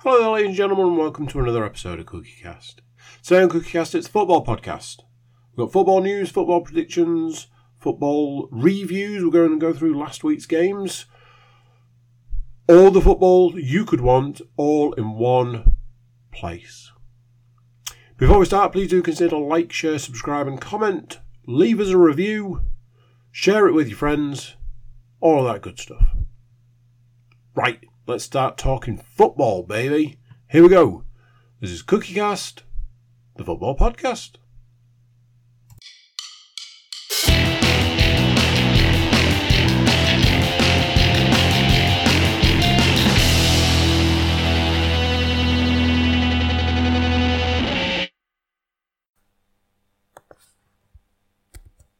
Hello there, ladies and gentlemen, and welcome to another episode of Cookie Cast. Today on Cookie Cast, it's a football podcast. We've got football news, football predictions, football reviews. We're going to go through last week's games. All the football you could want, all in one place. Before we start, please do consider like, share, subscribe, and comment. Leave us a review. Share it with your friends. All that good stuff. Right, let's start talking football, baby. Here we go. This is Cookie Cast, the football podcast.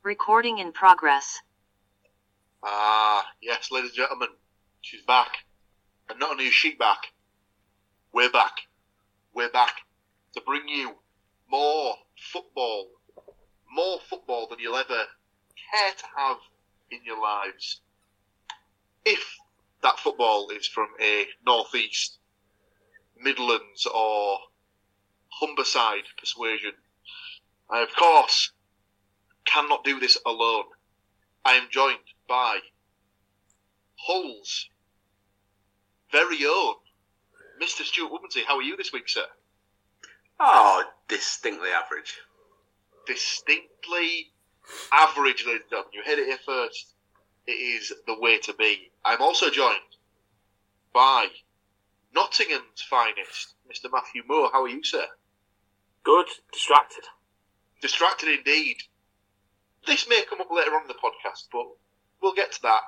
Recording in progress. Ah, yes, ladies and gentlemen, she's back. And not only is she back, we're back. We're back to bring you more football. More football than you'll ever care to have in your lives. If that football is from a northeast, Midlands, or Humberside persuasion, I, of course, cannot do this alone. I am joined by Hull's very own Mr. Stuart Woodmansey. How are you this week, sir? Oh, distinctly average. Distinctly average, ladies and gentlemen. You hit it here first. It is the way to be. I'm also joined by Nottingham's finest, Mr. Matthew Moore. How are you, sir? Good, distracted. Distracted indeed. This may come up later on in the podcast, but we'll get to that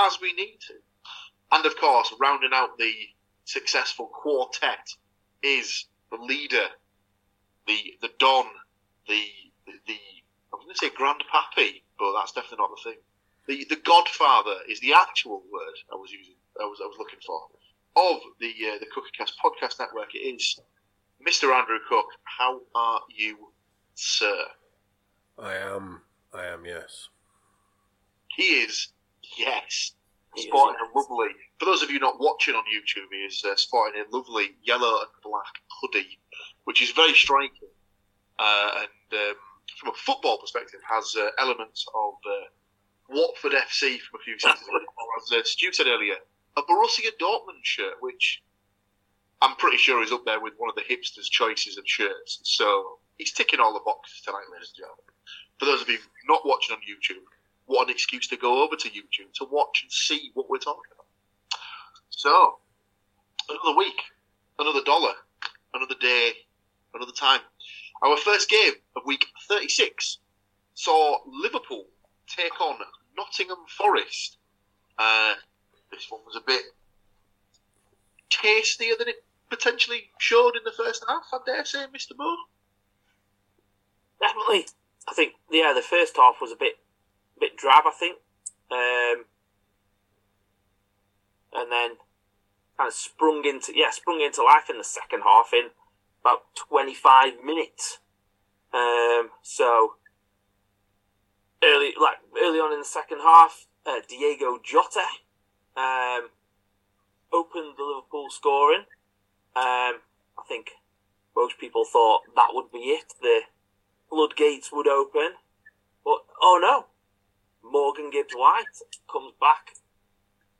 as we need to. And of course, rounding out the successful quartet is the leader, the the Don, the the, the I was going to say grandpappy, but that's definitely not the thing. The the Godfather is the actual word I was using. I was I was looking for of the uh, the CookieCast podcast network. It is Mr. Andrew Cook. How are you, sir? I am. I am, yes. He is yes. Sporting a lovely. For those of you not watching on YouTube, he is uh, sporting a lovely yellow and black hoodie, which is very striking. Uh, and um, from a football perspective, has uh, elements of uh, Watford FC from a few seasons ago. Or as uh, Stu said earlier, a Borussia Dortmund shirt, which I'm pretty sure is up there with one of the hipsters' choices of shirts. So he's ticking all the boxes tonight, ladies and gentlemen. For those of you not watching on YouTube, what an excuse to go over to YouTube to watch and see what we're talking about. So, another week, another dollar, another day, another time. Our first game of week 36 saw Liverpool take on Nottingham Forest. Uh, this one was a bit tastier than it potentially showed in the first half, I dare say, Mr. Moore. Definitely. I think yeah, the first half was a bit bit drab, I think. Um, and then kind of sprung into yeah, sprung into life in the second half in about twenty five minutes. Um, so early like early on in the second half, uh, Diogo Jota um, opened the Liverpool scoring. Um, I think most people thought that would be it. The floodgates would open. But oh no, Morgan Gibbs White comes back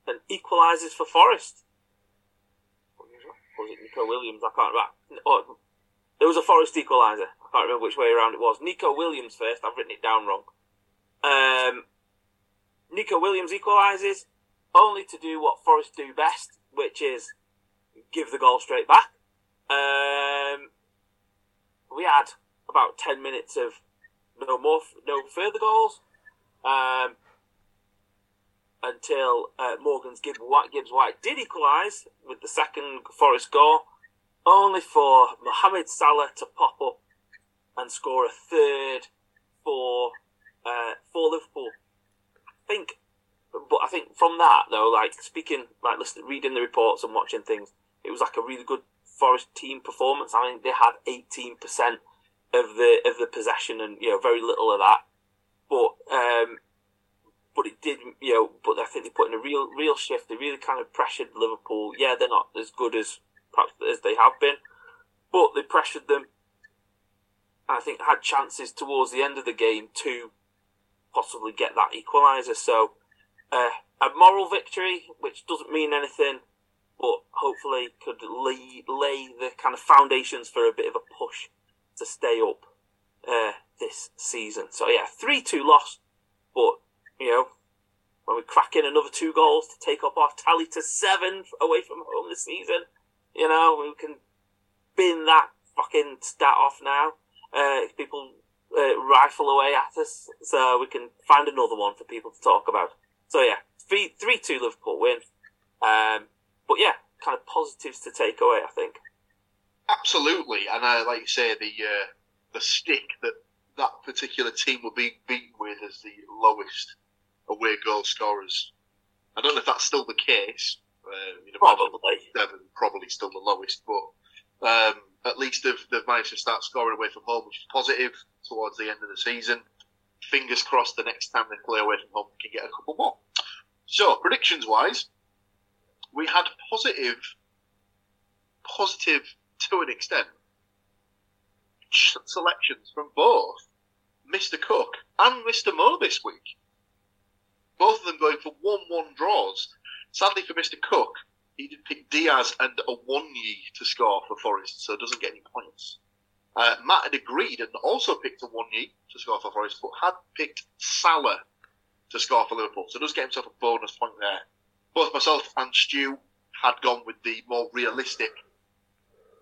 and equalises for Forest. Or was it Nico Williams? I can't remember. Oh, it was a Forest equaliser. I can't remember which way around it was. Nico Williams first. I've written it down wrong. Um, Nico Williams equalises, only to do what Forest do best, which is give the goal straight back. Um, we had about 10 minutes of no more, no further goals um, until uh, Morgan's Gibbs White, Gibbs White did equalise with the second Forest goal, only for Mohamed Salah to pop up and score a third for uh, for Liverpool. I think, but I think from that though, like speaking, like listening, reading the reports and watching things, it was like a really good Forest team performance. I mean, they had eighteen percent of the of the possession and you know very little of that, but um, but it did you know. But I think they put in a real real shift. They really kind of pressured Liverpool. Yeah, they're not as good as perhaps as they have been, but they pressured them. I think had chances towards the end of the game to possibly get that equaliser. So uh, a moral victory, which doesn't mean anything, but hopefully could lay, lay the kind of foundations for a bit of a push to stay up uh, this season. So yeah, three two loss, but you know when we crack in another two goals to take up our tally to seven away from home this season, you know we can bin that fucking stat off now. Uh, people uh, rifle away at us, so we can find another one for people to talk about. So yeah, three three two Liverpool win. Um, but yeah, kind of positives to take away, I think. Absolutely, and uh, like you say, the uh, the stick that that particular team will be beaten with as the lowest away goal scorers. I don't know if that's still the case. Uh, you know, Probably. seven, probably still the lowest, but um, at least they've, they've managed to start scoring away from home, which is positive towards the end of the season. Fingers crossed the next time they play away from home, we can get a couple more. So, predictions wise, we had positive, positive to an extent, selections from both Mr. Cook and Mr. Mo this week. Both of them going for 1 1 draws. Sadly for Mr. Cook, he did pick Diaz and Awoniyi to score for Forest, so doesn't get any points. Uh, Matt had agreed and also picked Awoniyi to score for Forest, but had picked Salah to score for Liverpool, so does get himself a bonus point there. Both myself and Stu had gone with the more realistic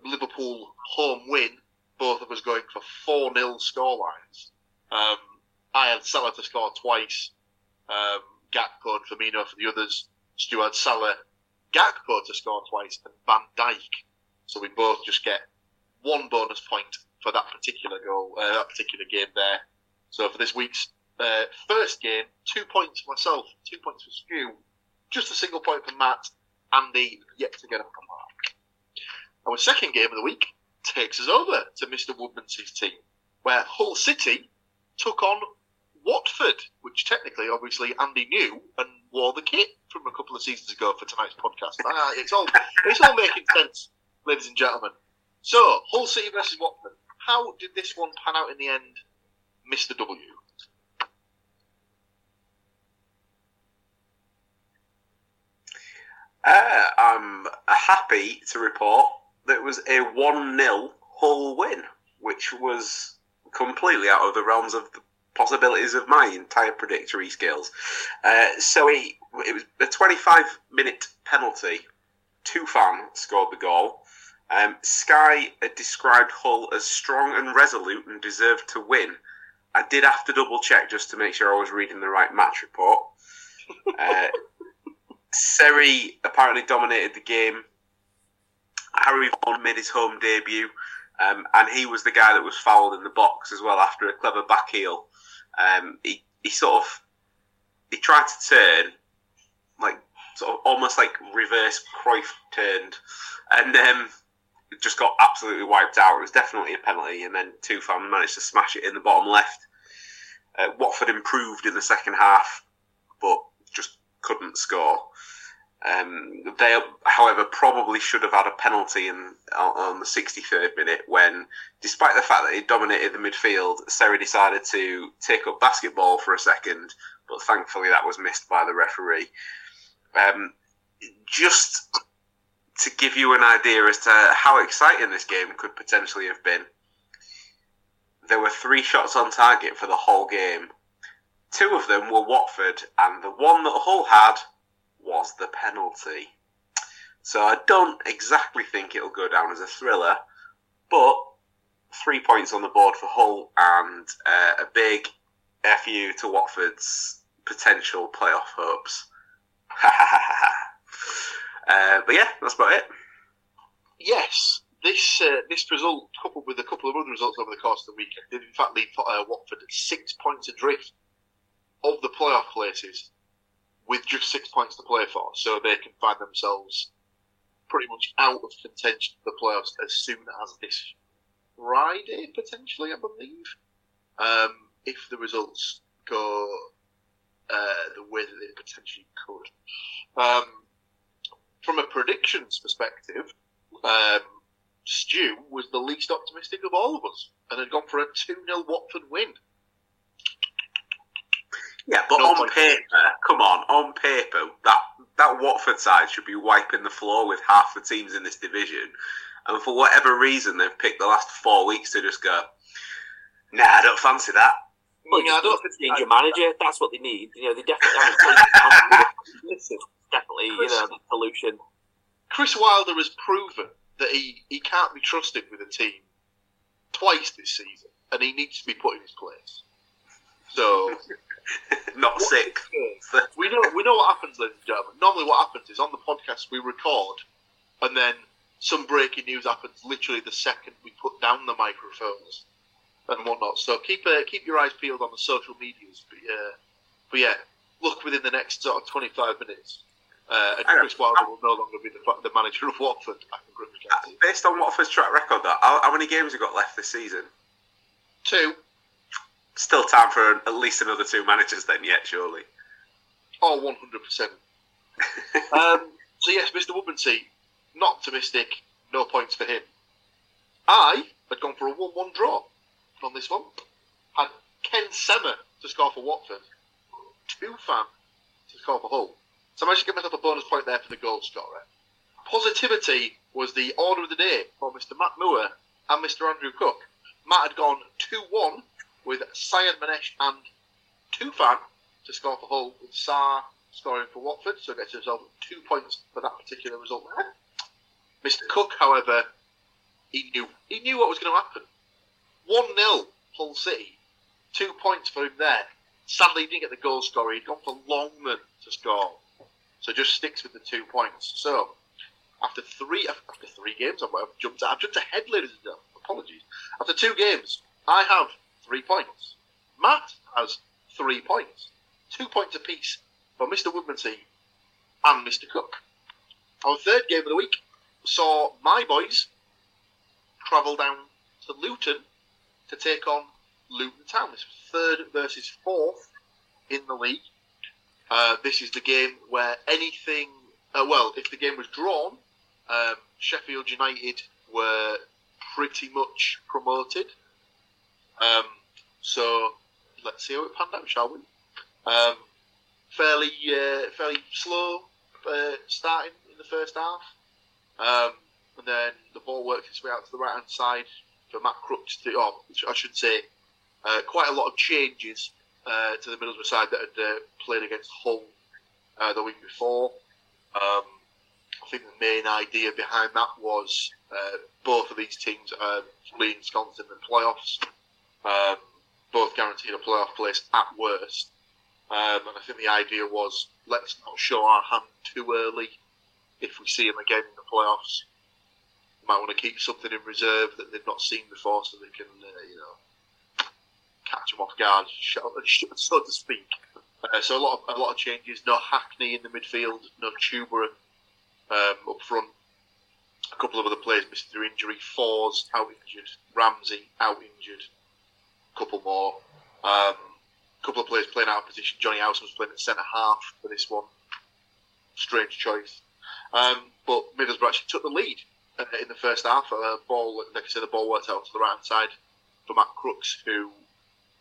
Liverpool home win. Both of us going for 4 0 scorelines. Um, I had Salah to score twice, um, Gakpo and Firmino for the others. Stu had Salah, Gakpo to score twice, and Van Dijk. So we both just get one bonus point for that particular goal, uh, that particular game there. So for this week's uh, first game, two points for myself, two points for Stu, just a single point for Matt. Andy yet to get a mark. Our second game of the week takes us over to Mr. Woodman's team, where Hull City took on Watford, which technically, obviously, Andy knew and wore the kit from a couple of seasons ago for tonight's podcast. Ah, it's all it's all making sense, ladies and gentlemen. So, Hull City versus Watford. How did this one pan out in the end, Mr. W? Uh, I'm happy to report that it was a 1 0 Hull win, which was completely out of the realms of the possibilities of my entire predictory skills. Uh, so it, it was a 25 minute penalty. Tufan scored the goal. Um, Sky had described Hull as strong and resolute and deserved to win. I did have to double check just to make sure I was reading the right match report. Uh, Seri apparently dominated the game. Harry Vaughan made his home debut, um, and he was the guy that was fouled in the box as well after a clever back heel. Um, he, he sort of he tried to turn, like sort of almost like reverse Cruyff turned, and um, just got absolutely wiped out. It was definitely a penalty, and then Tufan managed to smash it in the bottom left. Uh, Watford improved in the second half, but just couldn't score. Um, they, however, probably should have had a penalty in on the 63rd minute when, despite the fact that he dominated the midfield, Seri decided to take up basketball for a second, but thankfully that was missed by the referee. Um, just to give you an idea as to how exciting this game could potentially have been, there were three shots on target for the whole game. Two of them were Watford, and the one that Hull had was the penalty. So I don't exactly think it'll go down as a thriller, but three points on the board for Hull and uh, a big FU to Watford's potential playoff hopes. uh, but yeah, that's about it. Yes, this uh, this result, coupled with a couple of other results over the course of the weekend, did in fact leave uh, Watford six points adrift of the playoff places with just six points to play for, so they can find themselves pretty much out of contention for the playoffs as soon as this Friday, potentially, I believe. Um, if the results go uh, the way that they potentially could. Um, from a predictions perspective, um, Stu was the least optimistic of all of us and had gone for a 2 0 Watford win. Yeah, but No on point. paper, come on, on paper, that that Watford side should be wiping the floor with half the teams in this division. And for whatever reason, they've picked the last four weeks to just go, nah, I don't fancy that. Well, Yeah, I don't don't change your manager. That's what they need. You know, they definitely haven't changed Listen, definitely, you know, the solution. Chris Wilder has proven that he, he can't be trusted with a team twice this season, and he needs to be put in his place. So Not sick. we know we know what happens, ladies and gentlemen. Normally, what happens is on the podcast we record, and then some breaking news happens literally the second we put down the microphones and whatnot. So keep uh, keep your eyes peeled on the social medias. But, uh, but yeah, look within the next sort of twenty five minutes, uh, and. Chris Wilder will no longer be the, the manager of Watford. I can grip. Based on Watford's track record, though, how, how many games have got left this season? Two. Still time for at least another two managers, then, yet, surely. Oh, 100%. um, so, yes, Mr. Woodmansey, not optimistic, no points for him. I had gone for a 1 1 draw on this one. Had Ken Sema to score for Watford, two fan to score for Hull. So I managed to get myself a bonus point there for the goal scorer. Positivity was the order of the day for Mr. Matt Moore and Mr. Andrew Cook. Matt had gone 2 1 with Syed Manesh and Tufan to score for Hull, with Sarr scoring for Watford, so gets himself two points for that particular result there. Mr. Cook, however, he knew he knew what was going to happen. One 0 Hull City, two points for him there. Sadly, he didn't get the goal scorer. He'd gone for Longman to score, so just sticks with the two points. So after three after three games, I've jumped I've jumped ahead, ladies and gentlemen. Apologies. After two games, I have three points. Matt has three points. Two points apiece for Mr. Woodmansey and Mr. Cook. Our third game of the week saw my boys travel down to Luton to take on Luton Town. This was third versus fourth in the league. Uh, this is the game where anything, uh, well, if the game was drawn, um, Sheffield United were pretty much promoted. Um, so let's see how it panned out, shall we? Um, fairly, uh, fairly slow uh, starting in the first half, um, and then the ball worked its way out to the right hand side for Matt Crooks to, or I should say, uh, quite a lot of changes uh, to the Middlesbrough side that had uh, played against Hull uh, the week before. Um, I think the main idea behind that was both of these teams are fully ensconced in the playoffs. Um, both guaranteed a playoff place at worst. Um, and I think the idea was let's not show our hand too early if we see them again in the playoffs. we Might want to keep something in reserve that they've not seen before so they can, uh, you know, catch them off guard, so to speak. Uh, so a lot of a lot of changes. No Hackney in the midfield. No Chuba um, up front. A couple of other players missed through injury. Forss out injured. Ramsey out injured. Couple more. Um, couple of players playing out of position. Jonny Howson was playing at centre half for this one. Strange choice. Um, but Middlesbrough actually took the lead uh, in the first half. Uh, ball, like I said, the ball worked out to the right hand side for Matt Crooks, who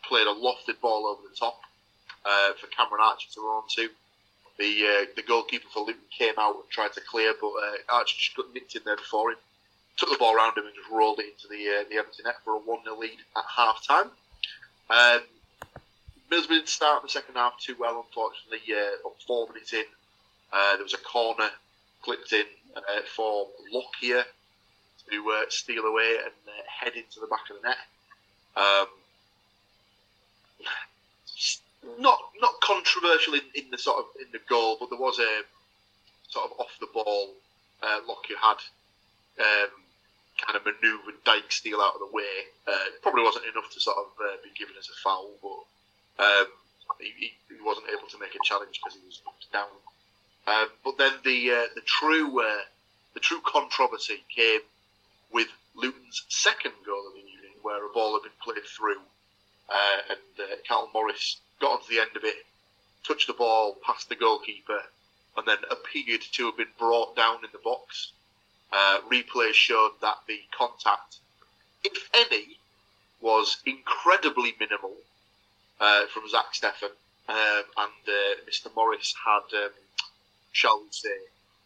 played a lofted ball over the top uh, for Cameron Archer to run onto. The uh, the goalkeeper for Luton came out and tried to clear, but uh, Archer just got nicked in there before him. Took the ball around him and just rolled it into the uh, the empty net for a 1 0 lead at half time. Um, Middlesbrough didn't start the second half too well, unfortunately. Uh, four minutes in, uh, there was a corner clipped in uh, for Lockyer to uh, steal away and uh, head into the back of the net. Um, not not controversial in, in the sort of in the goal, but there was a sort of off the ball. Uh, Lockyer had um, kind of manoeuvred Dijksteel out of the way. Uh, it probably wasn't enough to sort of uh, be given as a foul, but um, he, he, wasn't able to make a challenge because he was knocked down. Um, but then the uh, the true uh, the true controversy came with Luton's second goal of the evening, where a ball had been played through, uh, and uh, Carlton Morris got onto the end of it, touched the ball past the goalkeeper, and then appeared to have been brought down in the box Uh, replay showed that the contact, if any, was incredibly minimal uh, from Zach Steffen, um, and uh, Mr. Morris had, um, shall we say,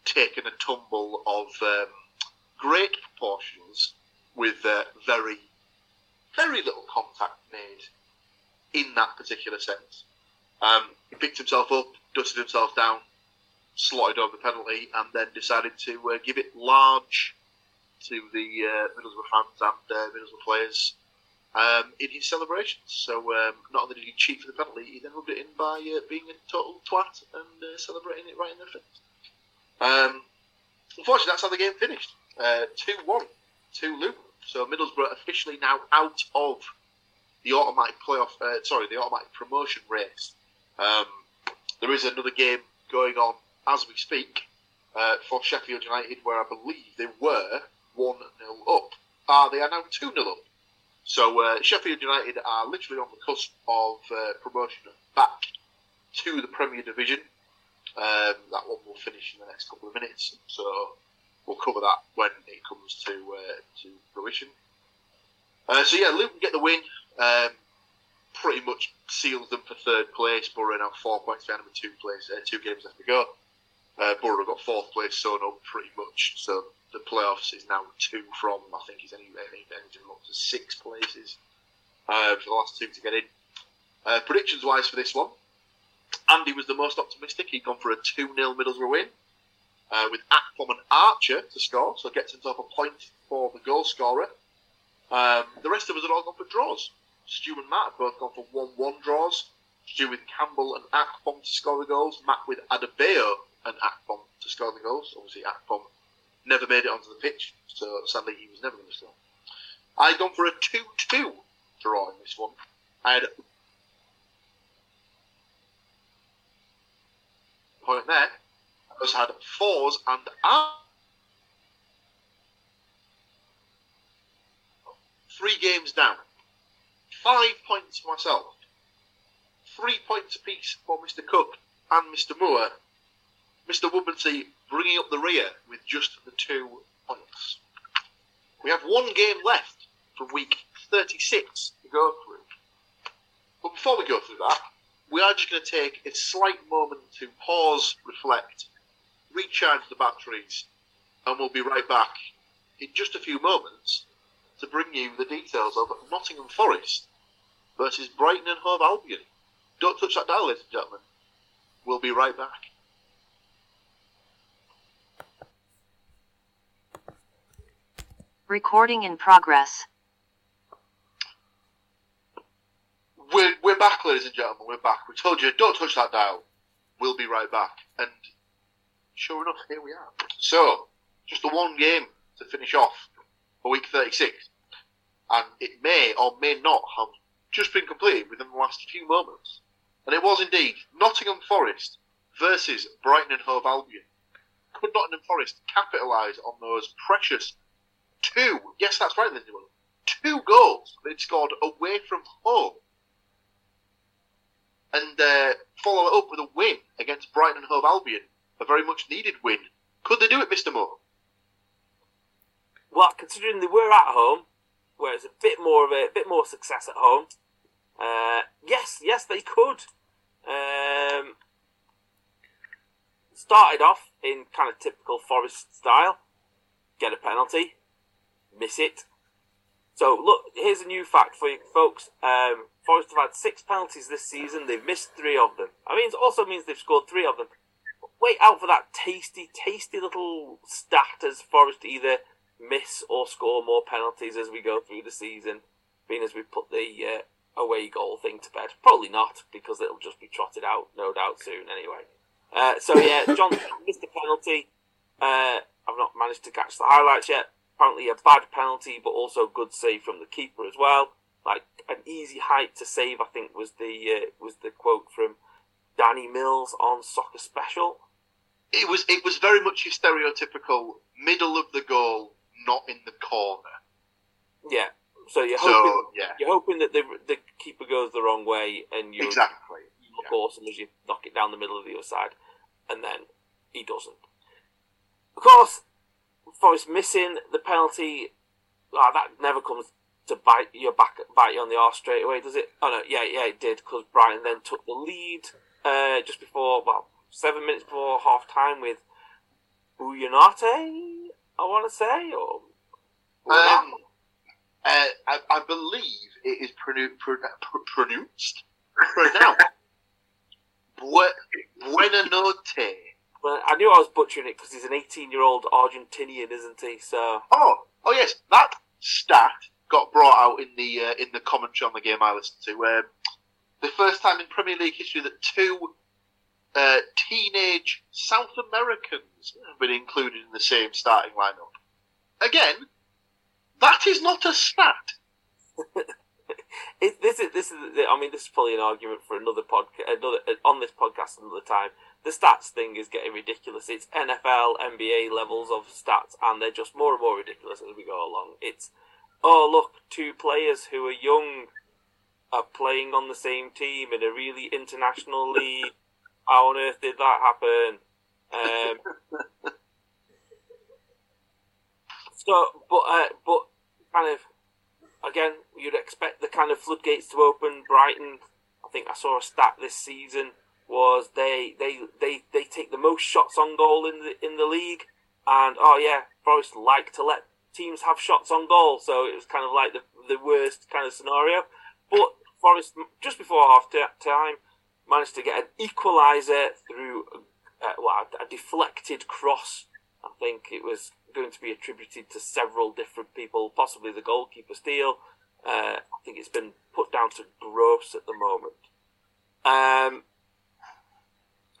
taken a tumble of um, great proportions with uh, very, very little contact made in that particular sense. Um, he picked himself up, dusted himself down, slotted over the penalty, and then decided to uh, give it large to the uh, Middlesbrough fans and uh, Middlesbrough players um, in his celebrations. So um, not only did he cheat for the penalty, he then rubbed it in by uh, being a total twat and uh, celebrating it right in their face. Um, unfortunately, that's how the game finished. Uh, 2 1 to Luton. So Middlesbrough officially now out of the automatic playoff, uh, sorry, the automatic promotion race. Um, there is another game going on as we speak uh, for Sheffield United, where I believe they were 1 0 up. Uh, they are now 2 0 up. So uh, Sheffield United are literally on the cusp of uh, promotion back to the Premier Division. Um, that one will finish in the next couple of minutes, so we'll cover that when it comes to uh, to fruition. Uh, so yeah, Luton get the win. Um, pretty much seals them for third place. Borough now four points behind them with two place, uh, two games left to go. Uh, Borough got fourth place sewn up pretty much. So the playoffs is now two from I think he's any anything up to six places uh, for the last two to get in. Uh, predictions wise for this one, Andy was the most optimistic. He'd gone for a 2 0 Middlesbrough win uh, with Akpom and Archer to score, so gets himself a point for the goal scorer. Um, the rest of us had all gone for draws. Stu and Matt have both gone for 1 1 draws. Stu with Campbell and Akpom to score the goals. Matt with Adebayo and Akpom to score the goals. Obviously, Akpom never made it onto the pitch, so sadly he was never going to score. I'd gone for a 2 2 draw in this one. I had point there. I also had Forss and I three games down. Five points myself. Three points apiece for Mr. Cook and Mr. Moore. Mr. Woodmansey bringing up the rear with just the two points. We have one game left from week 36 to go through. But before we go through that, we are just going to take a slight moment to pause, reflect, recharge the batteries, and we'll be right back in just a few moments to bring you the details of Nottingham Forest versus Brighton and Hove Albion. Don't touch that dial, ladies and gentlemen. We'll be right back. Recording in progress. We're, we're back, ladies and gentlemen. We're back. We told you, don't touch that dial. We'll be right back. And sure enough, here we are. So, just the one game to finish off for week 36. And it may or may not have just been completed within the last few moments. And it was indeed Nottingham Forest versus Brighton and Hove Albion. Could Nottingham Forest capitalise on those precious two, yes, that's right, and gentlemen, two goals they'd scored away from home and uh, follow it up with a win against Brighton and Hove Albion, a very much needed win. Could they do it, Mr. Moore? Well, considering they were at home, where it's a bit more of a, a bit more success at home, uh, yes, yes, they could. Um, started off in kind of typical Forest style, get a penalty, miss it. So look, here's a new fact for you folks. Um, Forest have had six penalties this season. They've missed three of them. I mean, it also means they've scored three of them. Wait out for that tasty, tasty little stat as Forest either miss or score more penalties as we go through the season, being as we put the uh, away goal thing to bed. Probably not, because it'll just be trotted out, no doubt, soon anyway. Uh, so yeah, John missed a penalty. Uh, I've not managed to catch the highlights yet. Apparently a bad penalty, but also good save from the keeper as well. Like an easy height to save, I think was the uh, was the quote from Danny Mills on Soccer Special. It was it was very much your stereotypical middle of the goal, not in the corner. Yeah. So you're So, hoping yeah. you're hoping that the the keeper goes the wrong way and you Exactly. look awesome as you knock it down the middle of the other side, and then he doesn't. Of course, Forest missing the penalty. Oh, that never comes to bite you back, bite you on the arse straight away, does it? Oh no, yeah, yeah, it did because Brighton then took the lead uh, just before, well, seven minutes before half time with Buyanate, I want to say, or Um, uh, I, I believe it is pronou- pro- pr- pronounced pronounced Bue- Buonanotte. Well, I knew I was butchering it because he's an 18 year old Argentinian, isn't he? So, Oh, oh yes, that stat got brought out in the uh, in the commentary on the game I listened to. Um, the first time in Premier League history that two uh, teenage South Americans have been included in the same starting lineup. Again, that is not a stat. it, this is this is. I mean, this is probably an argument for another podcast, another on this podcast another time. The stats thing is getting ridiculous. It's NFL, NBA levels of stats, and they're just more and more ridiculous as we go along. It's oh look, two players who are young are playing on the same team in a really international league. How on earth did that happen? Um, so, but uh, but kind of again, you'd expect the kind of floodgates to open. Brighton, I think I saw a stat this season was they they they, they take the most shots on goal in the in the league, and oh yeah, Forest like to let teams have shots on goal, so it was kind of like the the worst kind of scenario. But Forest just before half time managed to get an equaliser through uh, well, a deflected cross. I think it was going to be attributed to several different people, possibly the goalkeeper Steele. Uh, I think it's been put down to Gross at the moment. Um,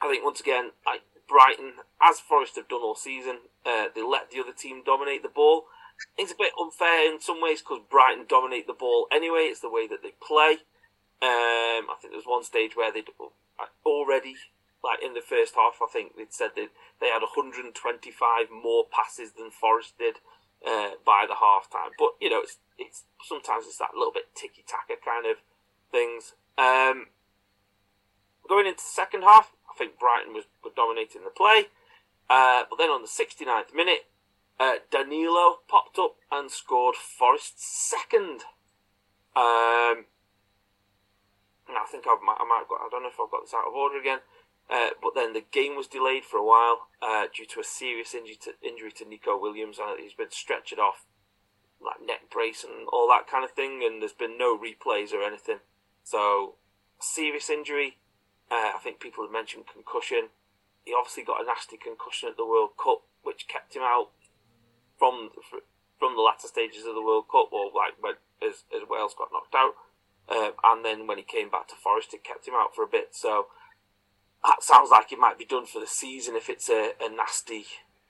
I think once again, like Brighton, as Forest have done all season, uh, they let the other team dominate the ball. It's a bit unfair in some ways because Brighton dominate the ball anyway. It's the way that they play. Um, I think there was one stage where they'd already like in the first half, I think they'd said that they had 125 more passes than Forest did uh, by the half time. But you know, it's it's sometimes it's that little bit ticky tacker kind of things. Um, going into the second half, I think Brighton was, dominating the play. Uh, but then on the 69th minute, uh, Danilo popped up and scored Forest's second. Um, and I think I've, I might have got, I don't know if I've got this out of order again. Uh, but then the game was delayed for a while uh, due to a serious injury to, injury to Nico Williams. Uh, he's been stretchered off, like neck brace and all that kind of thing, and there's been no replays or anything. So, serious injury. Uh, I think people have mentioned concussion. He obviously got a nasty concussion at the World Cup, which kept him out from from the latter stages of the World Cup, or like when as, as Wales got knocked out. Um, and then when he came back to Forest, it kept him out for a bit. So that sounds like it might be done for the season if it's a, a nasty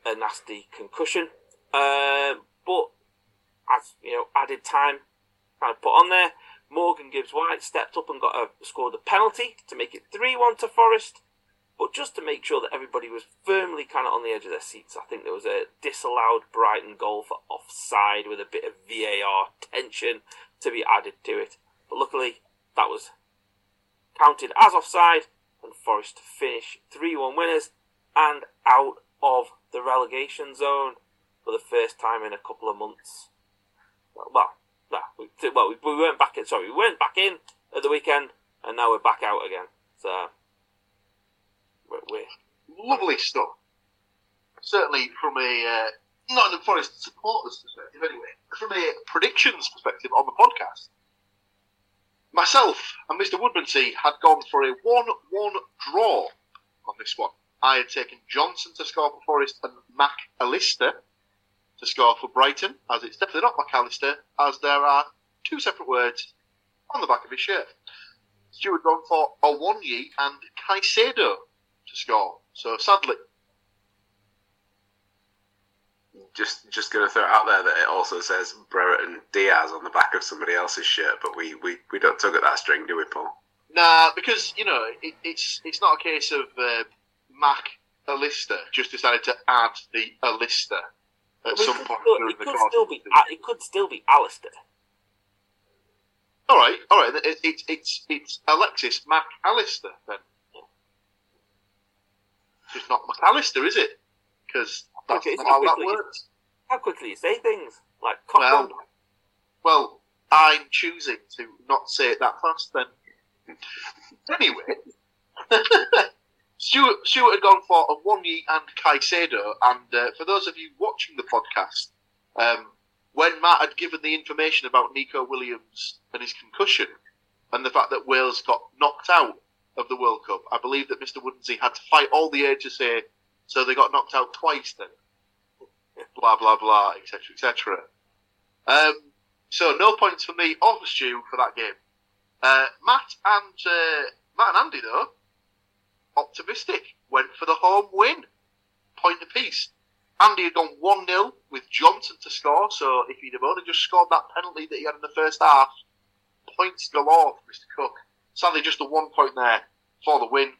a nasty concussion. Um, but as you know, added time kind of put on there. Morgan Gibbs White stepped up and got a scored a penalty to make it three one to Forest. But just to make sure that everybody was firmly kind of on the edge of their seats, I think there was a disallowed Brighton goal for offside with a bit of VAR tension to be added to it. But luckily, that was counted as offside and Forest finish 3 1 winners and out of the relegation zone for the first time in a couple of months. Well, we, well, we, we weren't back in. Sorry, we weren't back in at the weekend, and now we're back out again. So we're, we're Lovely stuff. Certainly from a uh, not a Forest supporters perspective, anyway. From a predictions perspective on the podcast, myself and Mr. Woodmansey had gone for a 1 1 draw on this one. I had taken Johnson to score for Forest and Mac Allister to score for Brighton, as it's definitely not McAllister, as there are two separate words on the back of his shirt. Stuart gone for Awoniyi and Caicedo to score. So sadly, Just just going to throw it out there that it also says Brereton Diaz on the back of somebody else's shirt, but we, we, we don't tug at that string, do we, Paul? Nah, because you know it, it's it's not a case of uh, Mac Alister just decided to add the Alister at it some could point still, it could still be it could still be Alistair. All right, all right. It, it's it's it's Alexis Mac Alister then. It's not McAllister, is it? Because that's Okay, not how that works. how quickly you say things. Like Well. Well, I'm choosing to not say it that fast then. Anyway, Stuart, Stuart had gone for Awoniyi and Caicedo, and uh, for those of you watching the podcast, um, when Matt had given the information about Nico Williams and his concussion, and the fact that Wales got knocked out of the World Cup, I believe that Mr. Woodsey had to fight all the say, so they got knocked out twice then. Blah, blah, blah, etc., etc. Um, so no points for me or for Stu for that game. Uh, Matt and uh, Matt and Andy though, optimistic, went for the home win, point apiece. Andy had gone one 0 with Johnson to score, so if he'd have only just scored that penalty that he had in the first half, points galore for Mr. Cook. Sadly, just the one point there for the win.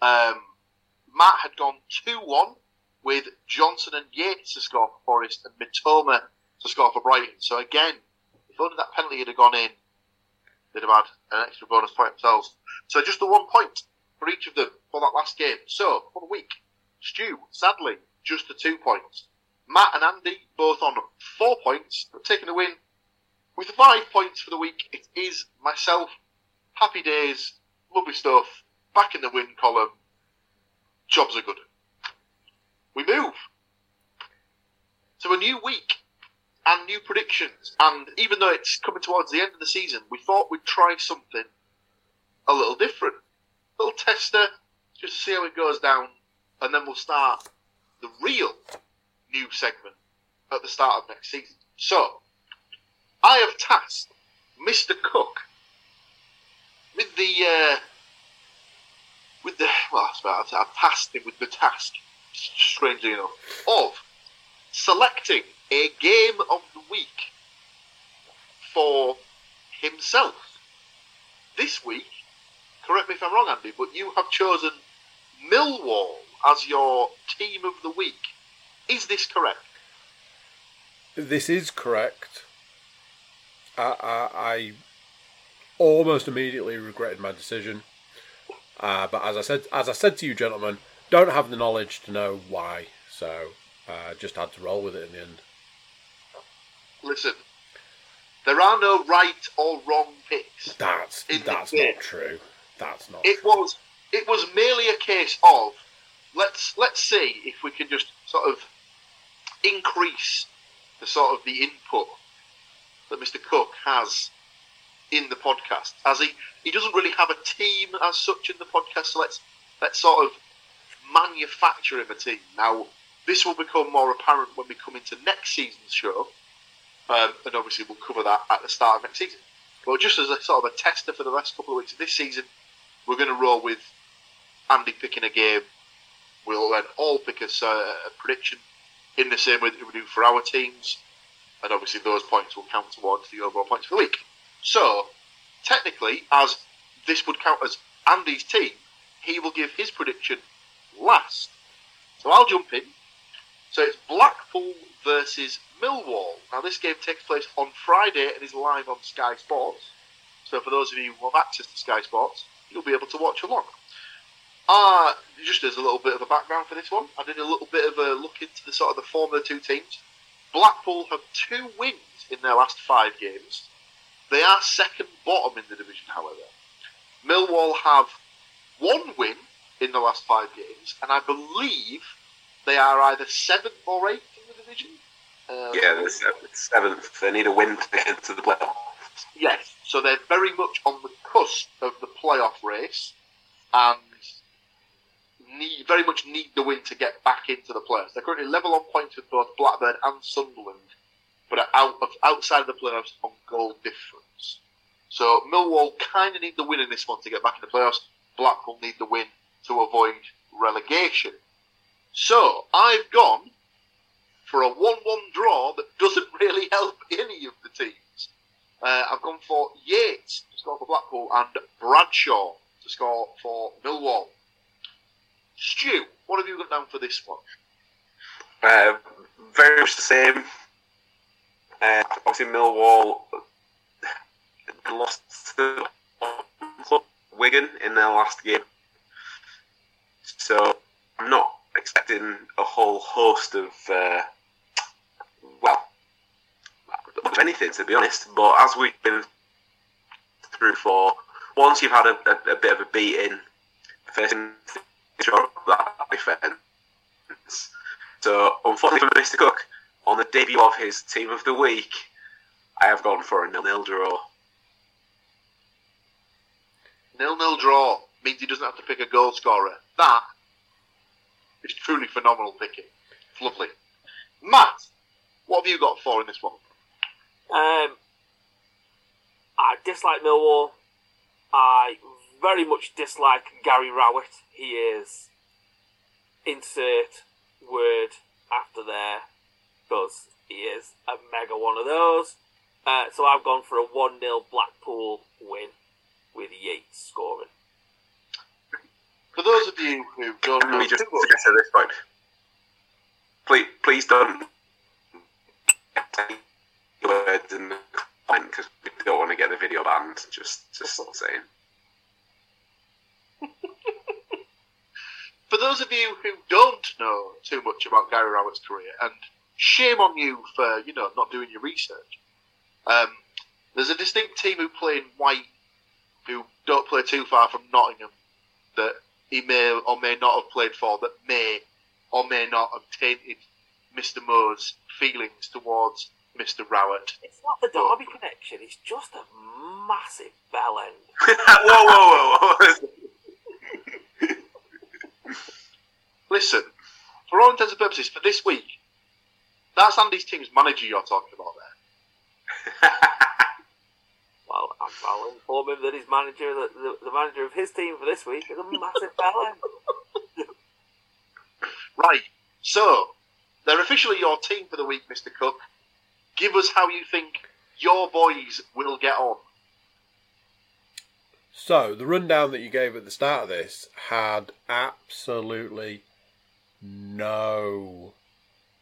Um, Matt had gone two one with Johnson and Yates to score for Forest and Mitoma to score for Brighton. So again, if only that penalty had gone in, they'd have had an extra bonus point themselves. So just the one point for each of them for that last game. So for the week, Stu, sadly, just the two points. Matt and Andy both on four points, but taking a win with five points for the week. It is myself. Happy days, lovely stuff. Back in the win column. Jobs are good. We move to a new week and new predictions. And even though it's coming towards the end of the season, we thought we'd try something a little different. Little tester, just to see how it goes down. And then we'll start the real new segment at the start of next season. So, I have tasked Mr. Cook with the uh, with the well, I've I've tasked him with the task, strangely enough, of selecting a game of the week for himself. This week, correct me if I'm wrong, Andy, but you have chosen Millwall as your team of the week. Is this correct? This is correct. I, I, I almost immediately regretted my decision, uh, but as I said, as I said to you, gentlemen, don't have the knowledge to know why. So uh, just had to roll with it in the end. Listen, there are no right or wrong picks. That's that's not true. That's not. It was it was merely a case of let's let's see if we can just sort of increase the sort of the input that Mr. Cook has in the podcast. As he, he doesn't really have a team as such in the podcast, so let's let's sort of manufacture him a team. Now this will become more apparent when we come into next season's show. Um, and obviously we'll cover that at the start of next season. But just as a sort of a tester for the last couple of weeks of this season, we're going to roll with Andy picking a game. We'll then all pick a, a prediction in the same way that we do for our teams, and obviously those points will count towards the overall points for the week. So, technically, as this would count as Andy's team, he will give his prediction last. So I'll jump in. So it's Blackpool versus Millwall. Now this game takes place on Friday and is live on Sky Sports. So for those of you who have access to Sky Sports, you'll be able to watch along. Uh, just as a little bit of a background for this one, I did a little bit of a look into the sort of the form of the two teams. Blackpool have two wins in their last five games. They are second bottom in the division, however. Millwall have one win in the last five games, and I believe they are either seventh or eighth in the division. Uh, Yeah, they're seventh. seventh. They need a win to get into the playoffs. Yes, so they're very much on the cusp of the playoff race, and need very much need the win to get back into the playoffs. They're currently level on points with both Blackburn and Sunderland, but are out of outside of the playoffs on goal difference. So Millwall kind of need the win in this one to get back in the playoffs. Blackpool need the win to avoid relegation. So I've gone for a one-one draw that doesn't really help any of the teams. Uh, I've gone for Yates to score for Blackpool and Bradshaw to score for Millwall. Stu, what have you got down for this one? Uh, very much the same. Uh, obviously, Millwall lost to Wigan in their last game. So I'm not expecting a whole host of uh, of anything, to be honest. But as we've been through for, once you've had a, a, a bit of a beating, facing that defence. So, unfortunately for Mr. Cook, on the debut of his team of the week, I have gone for a nil-nil draw. Nil-nil draw means he doesn't have to pick a goal scorer. That is truly phenomenal picking. It's lovely. Matt, what have you got for in this one? Um, I dislike Millwall. I very much dislike Gary Rowett. He is insert word after there because he is a mega one of those. Uh, so I've gone for a 1 0 Blackpool win with Yates scoring. For those of you who don't know, Let me just too much- suggest this point. Please, please don't say words in the comment because we don't want to get the video banned. Just, just saying. for those of you who don't know too much about Gary Rowett's career, and shame on you for you know not doing your research. Um, there's a distinct team who play in white, who don't play too far from Nottingham, that he may or may not have played for, that may or may not have tainted Mr. Moore's feelings towards Mr. Rowett. It's not the Derby connection, it's just a massive bell end. whoa, whoa, whoa! Listen, for all intents and purposes, for this week, that's Andy's team's manager you're talking about there. Well, I'll, I'll inform him that his manager, the, the, the manager of his team for this week, is a massive bell end. Right. So, they're officially your team for the week, Mr. Cook. Give us how you think your boys will get on. So, the rundown that you gave at the start of this had absolutely no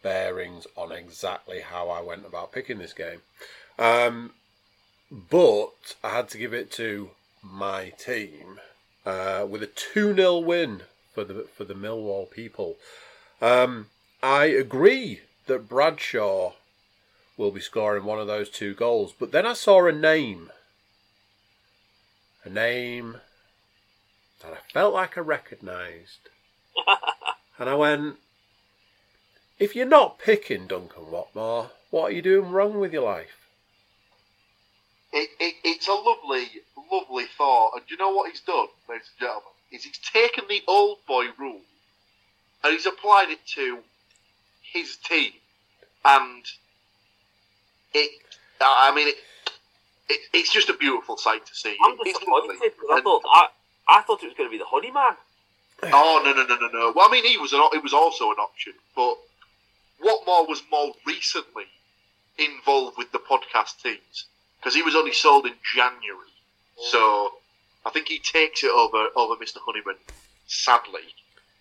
bearings on exactly how I went about picking this game. Um, but I had to give it to my team uh, with a 2 0 win for the, for the Millwall people. Um, I agree that Bradshaw will be scoring one of those two goals, but then I saw a name a name that I felt like I recognised. and I went, if you're not picking Duncan Watmore, what are you doing wrong with your life? It, it, it's a lovely, lovely thought. And do you know what he's done, ladies and gentlemen? Is he's taken the old boy rule and he's applied it to his team. And it, I mean, it, it, it's just a beautiful sight to see. I'm disappointed because I thought I, I thought it was going to be the Honeyman. Oh no no no no no! Well, I mean, he was an, it was also an option, but Watmore was more recently involved with the podcast teams because he was only sold in January. So I think he takes it over over Mr. Honeyman, sadly.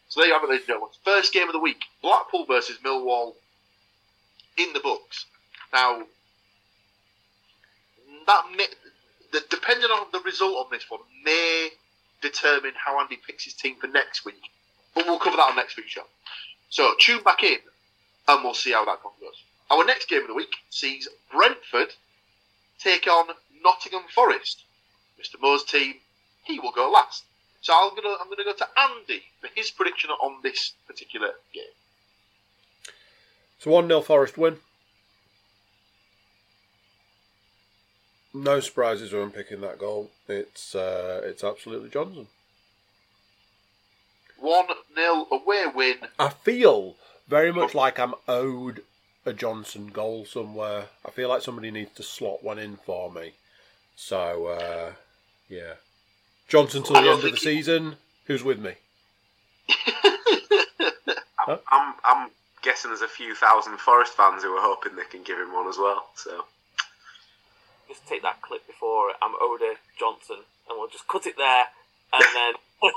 So there you have it, ladies and gentlemen. First game of the week: Blackpool versus Millwall in the books. Now that may, the, depending on the result on this one may determine how Andy picks his team for next week. But we'll cover that on next week's show. So tune back in and we'll see how that one goes. Our next game of the week sees Brentford take on Nottingham Forest. Mr. Moore's team, he will go last. So I'm gonna I'm gonna go to Andy for his prediction on this particular game. So 1 0 Forest win. No surprises when picking that goal. It's uh, it's absolutely Johnson. One 0 away win. I feel very much like I'm owed a Johnson goal somewhere. I feel like somebody needs to slot one in for me. So, uh, yeah. Johnson till the end of the he- season. Who's with me? I'm, I'm, I'm guessing there's a few thousand Forest fans who are hoping they can give him one as well. So Just take that clip before I'm Oda Johnson, and we'll just cut it there, and then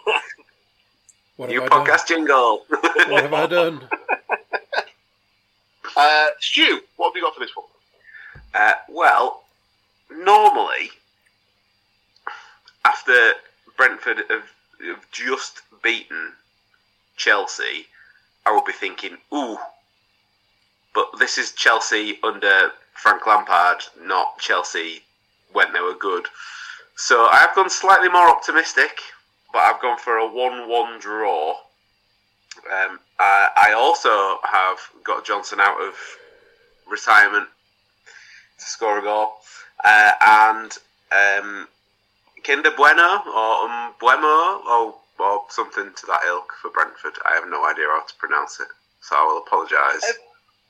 What new have I done? podcast jingle. What have I done? Uh, Stu, what have you got for this one? Uh, well, normally, after Brentford have, have just beaten Chelsea, I would be thinking, ooh. But this is Chelsea under Frank Lampard, not Chelsea when they were good. So I've gone slightly more optimistic, but I've gone for a 1 1 draw. Um, I, I also have got Johnson out of retirement to score a goal. Uh, and um, Kinder Bueno or um, Buemo or, or something to that ilk for Brentford. I have no idea how to pronounce it, so I will apologise.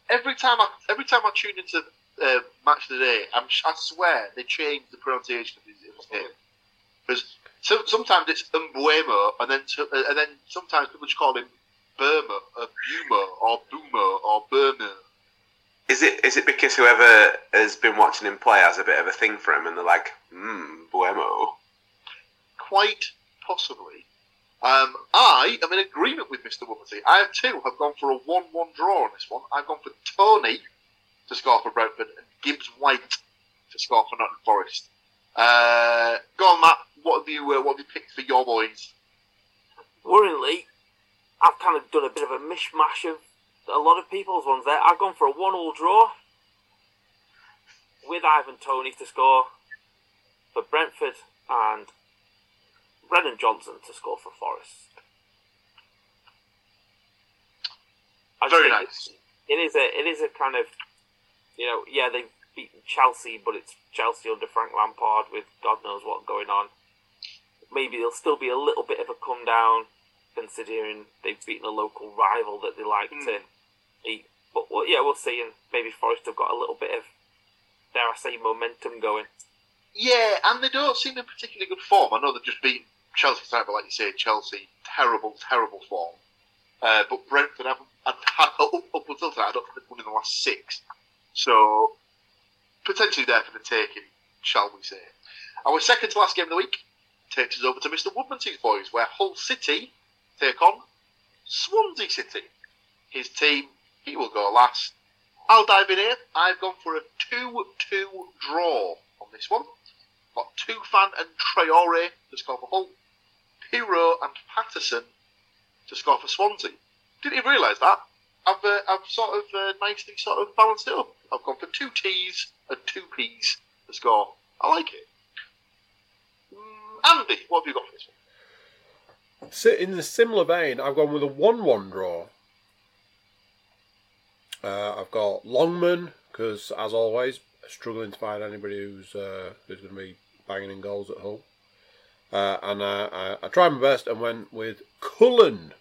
Every time I every time I tune into uh, match of the day, I'm, I swear they changed the pronunciation of his, his name because so, sometimes it's Mbeumo and then to, uh, and then sometimes people just call him Burma or Buma or Boomer or Burma. Is it is it because whoever has been watching him play has a bit of a thing for him, and they're like, hmm, Buemo? Quite possibly. Um, I am in agreement with Mr. Woodmansey. I too have gone for a 1 1 draw on this one. I've gone for Toney to score for Brentford and Gibbs White to score for Nottingham Forest. Uh, go on, Matt. What have you uh, what have you picked for your boys? Worryingly, I've kind of done a bit of a mishmash of a lot of people's ones there. I've gone for a one-all draw with Ivan Toney to score for Brentford and Brennan Johnson to score for Forest. I Very nice. It is a it is a kind of you know yeah they've beaten Chelsea but it's Chelsea under Frank Lampard with God knows what going on. Maybe there'll still be a little bit of a come down considering they've beaten a local rival that they like to eat. But well, yeah, we'll see. And maybe Forest have got a little bit of dare I say momentum going. Yeah, and they don't seem in particularly good form. I know they've just beaten Chelsea tonight, but like you say, Chelsea, terrible, terrible form. Uh, but Brentford haven't, and up until tonight, I don't think they've won in the last six. So, potentially there for the taking, shall we say. Our second to last game of the week takes us over to Mr. Woodmansey's boys, where Hull City take on Swansea City. His team, he will go last. I'll dive in here. I've gone for a 2 2 draw on this one. Got Tufan and Traore to score for Hull, Piroe and Paterson to score for Swansea. Didn't even realise that. I've, uh, I've sort of uh, nicely sort of balanced it up. I've gone for two T's and two P's to score. I like it. Mm, Andy, what have you got for this one? Si- In a similar vein, I've gone with a 1 1 draw. Uh, I've got Longman, because as always, struggling to find anybody who's uh, who's going to be banging in goals at Hull. Uh, and I, I tried my best and went with Cullen.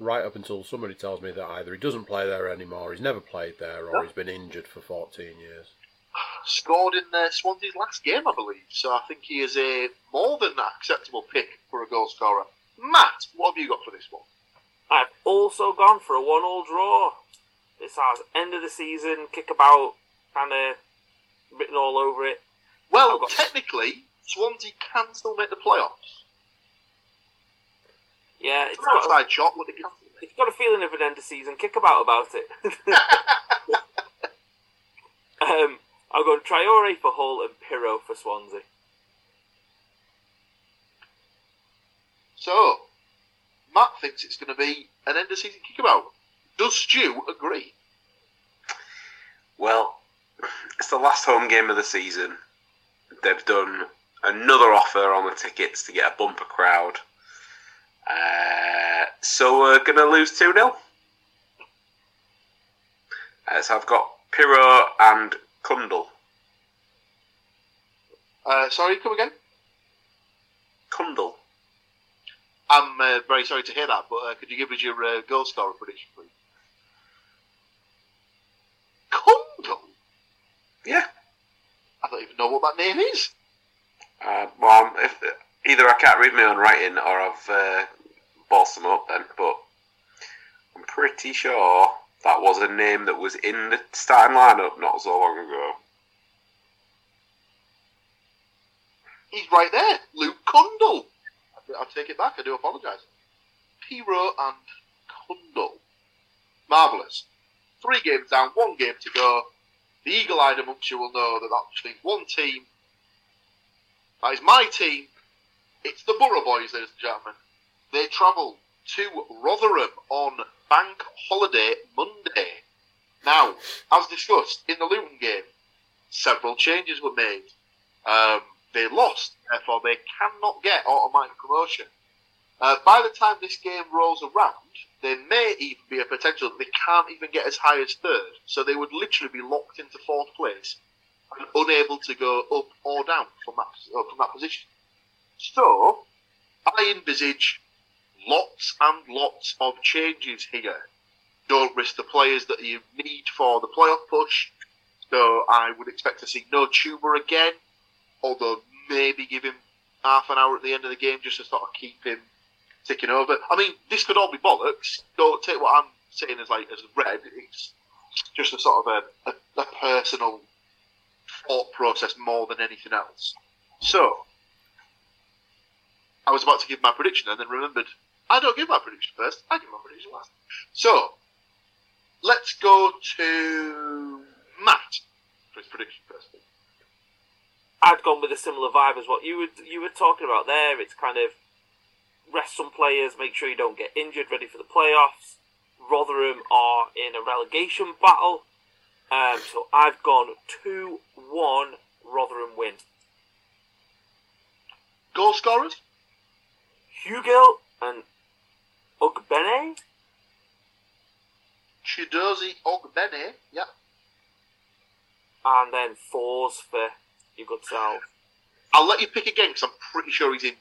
Right up until somebody tells me that either he doesn't play there anymore, he's never played there, or he's been injured for 14 years. Scored in uh, Swansea's last game, I believe. So I think he is a more than acceptable pick for a goal scorer. Matt, what have you got for this one? I've also gone for a one-all draw. This has end of the season kickabout, kind of written all over it. Well, got- technically, Swansea can still make the playoffs. Yeah, it's It's an got, outside shot, but they can. it's got a feeling of an end of season kickabout about it. um, I've gone Traore for Hull and Piroe for Swansea. So, Matt thinks it's going to be an end of season kickabout. Does Stu agree? Well, it's the last home game of the season. They've done another offer on the tickets to get a bumper crowd. Uh, so we're going to lose 2 0. Uh, so I've got Piroe and Cundle. Uh, sorry, come again. Cundle. I'm uh, very sorry to hear that, but uh, could you give us your uh, goal scorer prediction, please? Cundle? Yeah. I don't even know what that name is. Uh, well, if, either I can't read my own writing or I've bossed them up then, but I'm pretty sure that was a name that was in the starting lineup not so long ago. He's right there, Luke Cundle. I, take it back. I do apologise. Piroe and Cundle. Marvellous. Three games down, one game to go. The eagle-eyed amongst you will know that actually one team. That is my team. It's the Borough Boys, ladies and gentlemen. They travel to Rotherham on Bank Holiday Monday. Now, as discussed in the Luton game, several changes were made. Um, they lost, therefore they cannot get automatic promotion. Uh, by the time this game rolls around, there may even be a potential that they can't even get as high as third. So they would literally be locked into fourth place and unable to go up or down from that from that position. So I envisage lots and lots of changes here. Don't risk the players that you need for the playoff push. So I would expect to see no Chuba again, although maybe give him half an hour at the end of the game just to sort of keep him ticking over. I mean, this could all be bollocks. Don't take what I'm saying as like as red. It's just a sort of a, a, a personal thought process more than anything else. So, I was about to give my prediction and then remembered I don't give my prediction first. I give my prediction last. So, let's go to Matt for his prediction first. I'd gone with a similar vibe as what you were you were talking about there. It's kind of rest some players, make sure you don't get injured, ready for the playoffs. Rotherham are in a relegation battle. Um, so I've gone 2 1 Rotherham win. Goal scorers? Hugill and Ogbene. Chidozie Ogbene, yeah. And then Forss for your good self. I'll let you pick again because I'm pretty sure he's injured.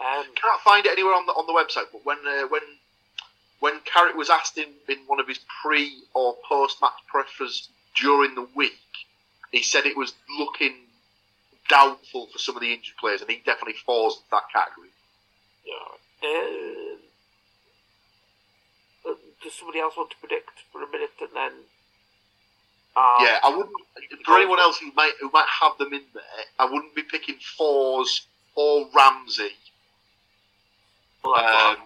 Um, Can't find it anywhere on the on the website, but when uh, when when Carrick was asked in, in one of his pre or post match pressers during the week, he said it was looking doubtful for some of the injured players, and he definitely falls into that category. yeah. Uh, does somebody else want to predict for a minute and then? Yeah, I wouldn't. For anyone else who might who might have them in there, I wouldn't be picking Forss or Ramsey. well, Um.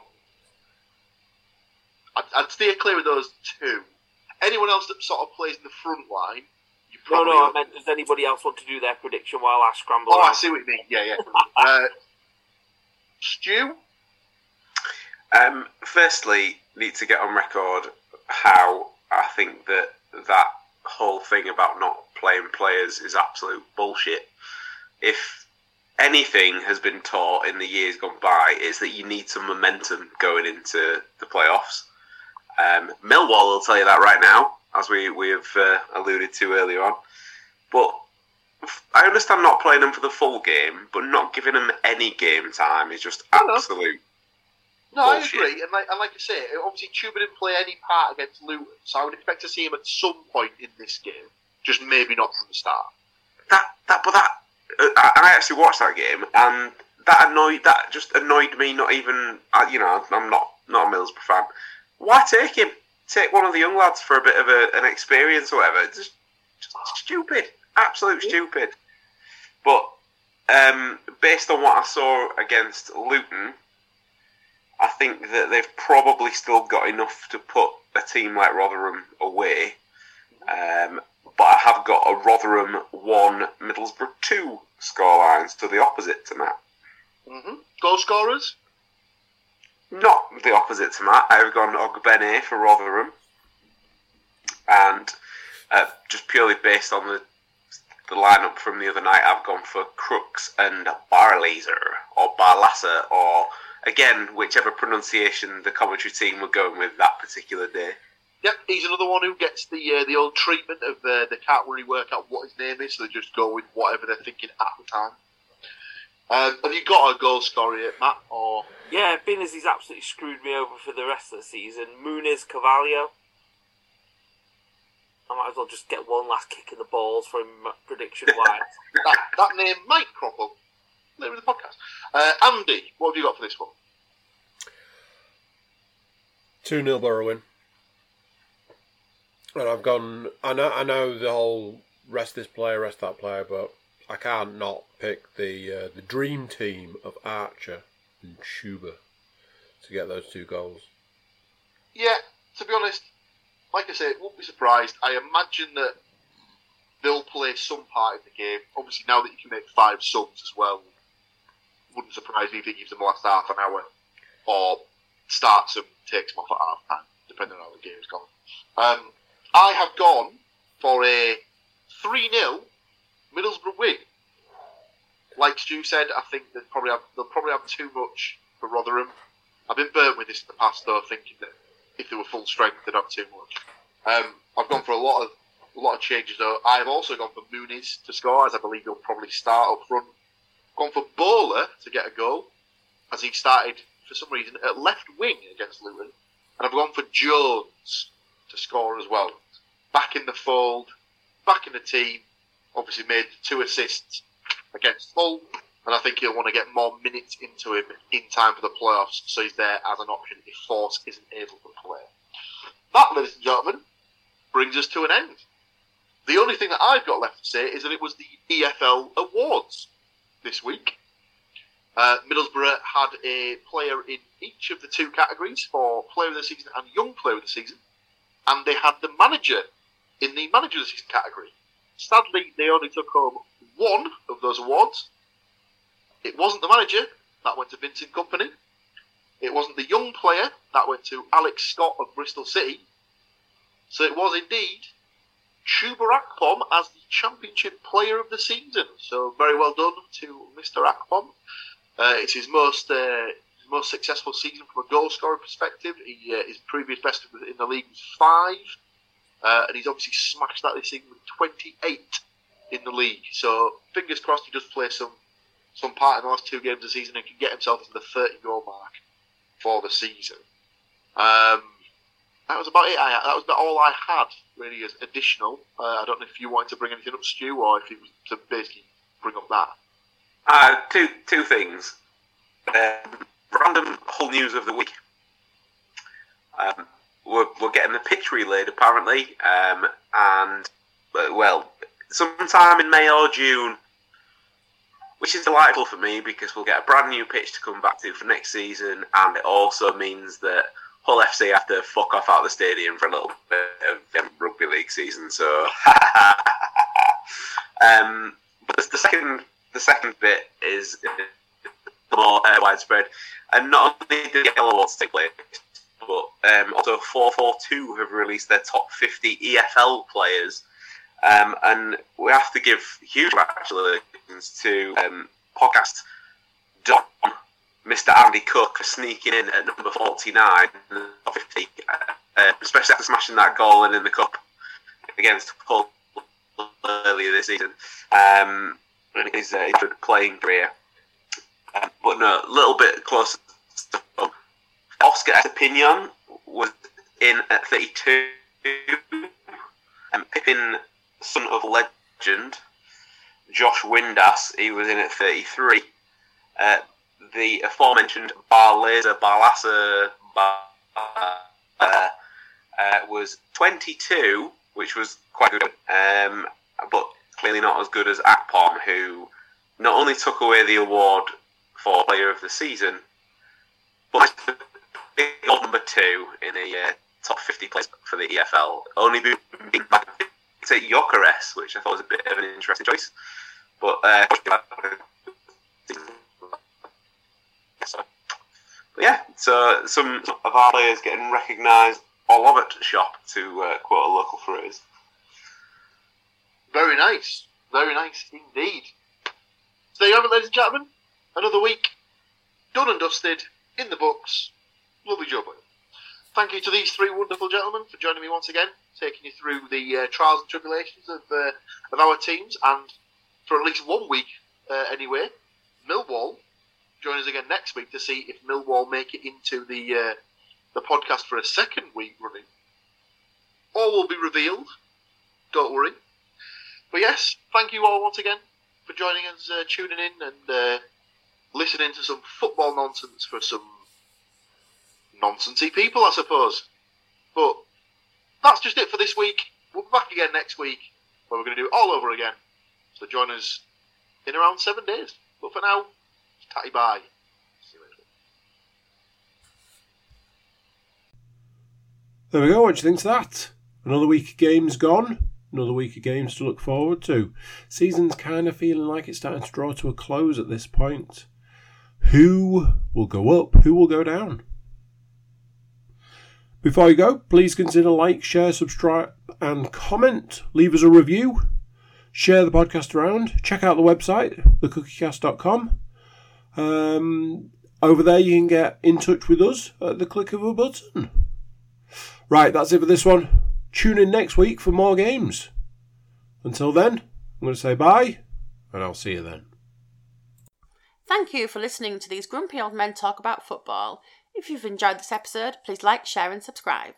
I'd, I'd steer clear of those two. Anyone else that sort of plays in the front line, you no, probably. no, I meant does anybody else want to do their prediction while I scramble? Oh, I see what you mean. Yeah, yeah. uh, Stu, Um, firstly, need to get on record how I think that that whole thing about not playing players is absolute bullshit. If anything has been taught in the years gone by, it's that you need some momentum going into the playoffs. Um, Millwall will tell you that right now, as we we have uh, alluded to earlier on. But I understand not playing them for the full game, but not giving them any game time is just absolute no, I agree. And like, and like I say, obviously Chuba didn't play any part against Luton, so I would expect to see him at some point in this game. Just maybe not from the start. that that but that uh, I, I actually watched that game and that annoyed that just annoyed me not even you know I'm not not a Middlesbrough fan why take him take one of the young lads for a bit of a, an experience or whatever just, just stupid absolute stupid but um, based on what I saw against Luton I think that they've probably still got enough to put a team like Rotherham away um, but I have got a Rotherham 1, Middlesbrough 2 scorelines to the opposite to Matt. Mm-hmm. Goal scorers? Not the opposite to Matt. I've gone Ogbene for Rotherham. And uh, just purely based on the the lineup from the other night, I've gone for Crooks and Barlaser, or Barlasser, or again, whichever pronunciation the commentary team were going with that particular day. Yep, he's another one who gets the uh, the old treatment of uh, they can't really work out what his name is, so they just go with whatever they're thinking at the time. Um, have you got a goal scorer yet, Matt? Or Yeah, being as he's absolutely screwed me over for the rest of the season, Muniz Carvalho. I might as well just get one last kick in the balls for him prediction wise. that, that name might crop up later in the podcast. Uh, Andy, what have you got for this one? 2 0 Borough win. And I've gone. I know, I know the whole rest this player, rest that player, but I can't not pick the uh, the dream team of Archer and Chuba to get those two goals. Yeah, to be honest, like I said, won't be surprised. I imagine that they'll play some part in the game. Obviously, now that you can make five subs as well, wouldn't surprise me if he gives them the last half an hour or starts them, takes them off at half time, depending on how the game's gone. Um, I have gone for a 3 0 Middlesbrough win. Like Stu said, I think they'll probably have, they'll probably have too much for Rotherham. I've been burnt with this in the past, though, thinking that if they were full strength, they'd have too much. Um, I've gone for a lot of a lot of changes, though. I've also gone for Muniz to score, as I believe he'll probably start up front. Gone for Bowler to get a goal, as he started for some reason at left wing against Luton. And I've gone for Jones to score as well. Back in the fold, back in the team. Obviously made two assists against Hull, and I think he'll want to get more minutes into him in time for the playoffs, so he's there as an option if Forss isn't able to play. That, ladies and gentlemen, brings us to an end. The only thing that I've got left to say is that it was the EFL Awards this week. Uh, Middlesbrough had a player in each of the two categories for Player of the Season and Young Player of the Season, and they had the manager in the Manager of the Season category. Sadly, they only took home one of those awards. It wasn't the manager, that went to Vincent Kompany. It wasn't the young player, that went to Alex Scott of Bristol City. So it was indeed Chuba Akpom as the Championship Player of the Season. So very well done to Mr. Akpom. Uh, it's his most uh, his most successful season from a goal scorer perspective. He, uh, his previous best in the league was five, uh, and he's obviously smashed that this season with 28 in the league. So fingers crossed he does play some some part in the last two games of the season and can get himself to the 30 goal mark for the season. Um, that was about it. I, that was about all I had really as additional. Uh, I don't know if you wanted to bring anything up, Stu, or if it was to basically bring up that. Uh, two two things. Um, random whole news of the week. Um, we're, we're getting the pitch relayed apparently, um, and uh, well, sometime in May or June, which is delightful for me because we'll get a brand new pitch to come back to for next season, and it also means that Hull FC have to fuck off out of the stadium for a little bit of um, rugby league season. So, um, but the second the second bit is more uh, widespread, and not only did the Yellow Awards take place, but um, also 442 have released their top 50 EFL players. Um, and we have to give huge congratulations to um, podcast Don, Mr. Andy Cook, for sneaking in at number 49, 50, uh, especially after smashing that goal in, in the cup against Hull earlier this season. Um, his, uh, playing career. Um, but no, a little bit closer. Oscar Estupiñán was in at 32, and Pippin, son of legend, Josh Windass, he was in at 33. Uh, the aforementioned Barlaser Barlasa Bar, uh, uh, was 22, which was quite good. Um, but clearly not as good as Akpom, who not only took away the award for Player of the Season, but number two in the uh, top 50 place for the EFL, only being back to Gyökeres, which I thought was a bit of an interesting choice. But, uh, but yeah, so some of our players getting recognised all over at shop, to uh, quote a local phrase. Very nice. Very nice indeed. So there you have it, ladies and gentlemen. Another week done and dusted in the books. Lovely job. Thank you to these three wonderful gentlemen for joining me once again, taking you through the uh, trials and tribulations of, uh, of our teams, and for at least one week uh, anyway, Millwall join us again next week to see if Millwall make it into the uh, the podcast for a second week running. All will be revealed. Don't worry. But yes, thank you all once again for joining us, uh, tuning in, and uh, listening to some football nonsense for some nonsensy people, I suppose. But that's just it for this week. We'll be back again next week where we're going to do it all over again. So join us in around seven days. But for now, tatty bye. There we go. What do you think to that? Another week of games gone. Another week of games to look forward to. Season's kind of feeling like it's starting to draw to a close at this point. Who will go up? Who will go down? Before you go, please consider like, share, subscribe, and comment. Leave us a review. Share the podcast around. Check out the website, thecookiecast.com. Um, over there, you can get in touch with us at the click of a button. Right, that's it for this one. Tune in next week for more games. Until then, I'm going to say bye, and I'll see you then. Thank you for listening to these grumpy old men talk about football. If you've enjoyed this episode, please like, share, and subscribe.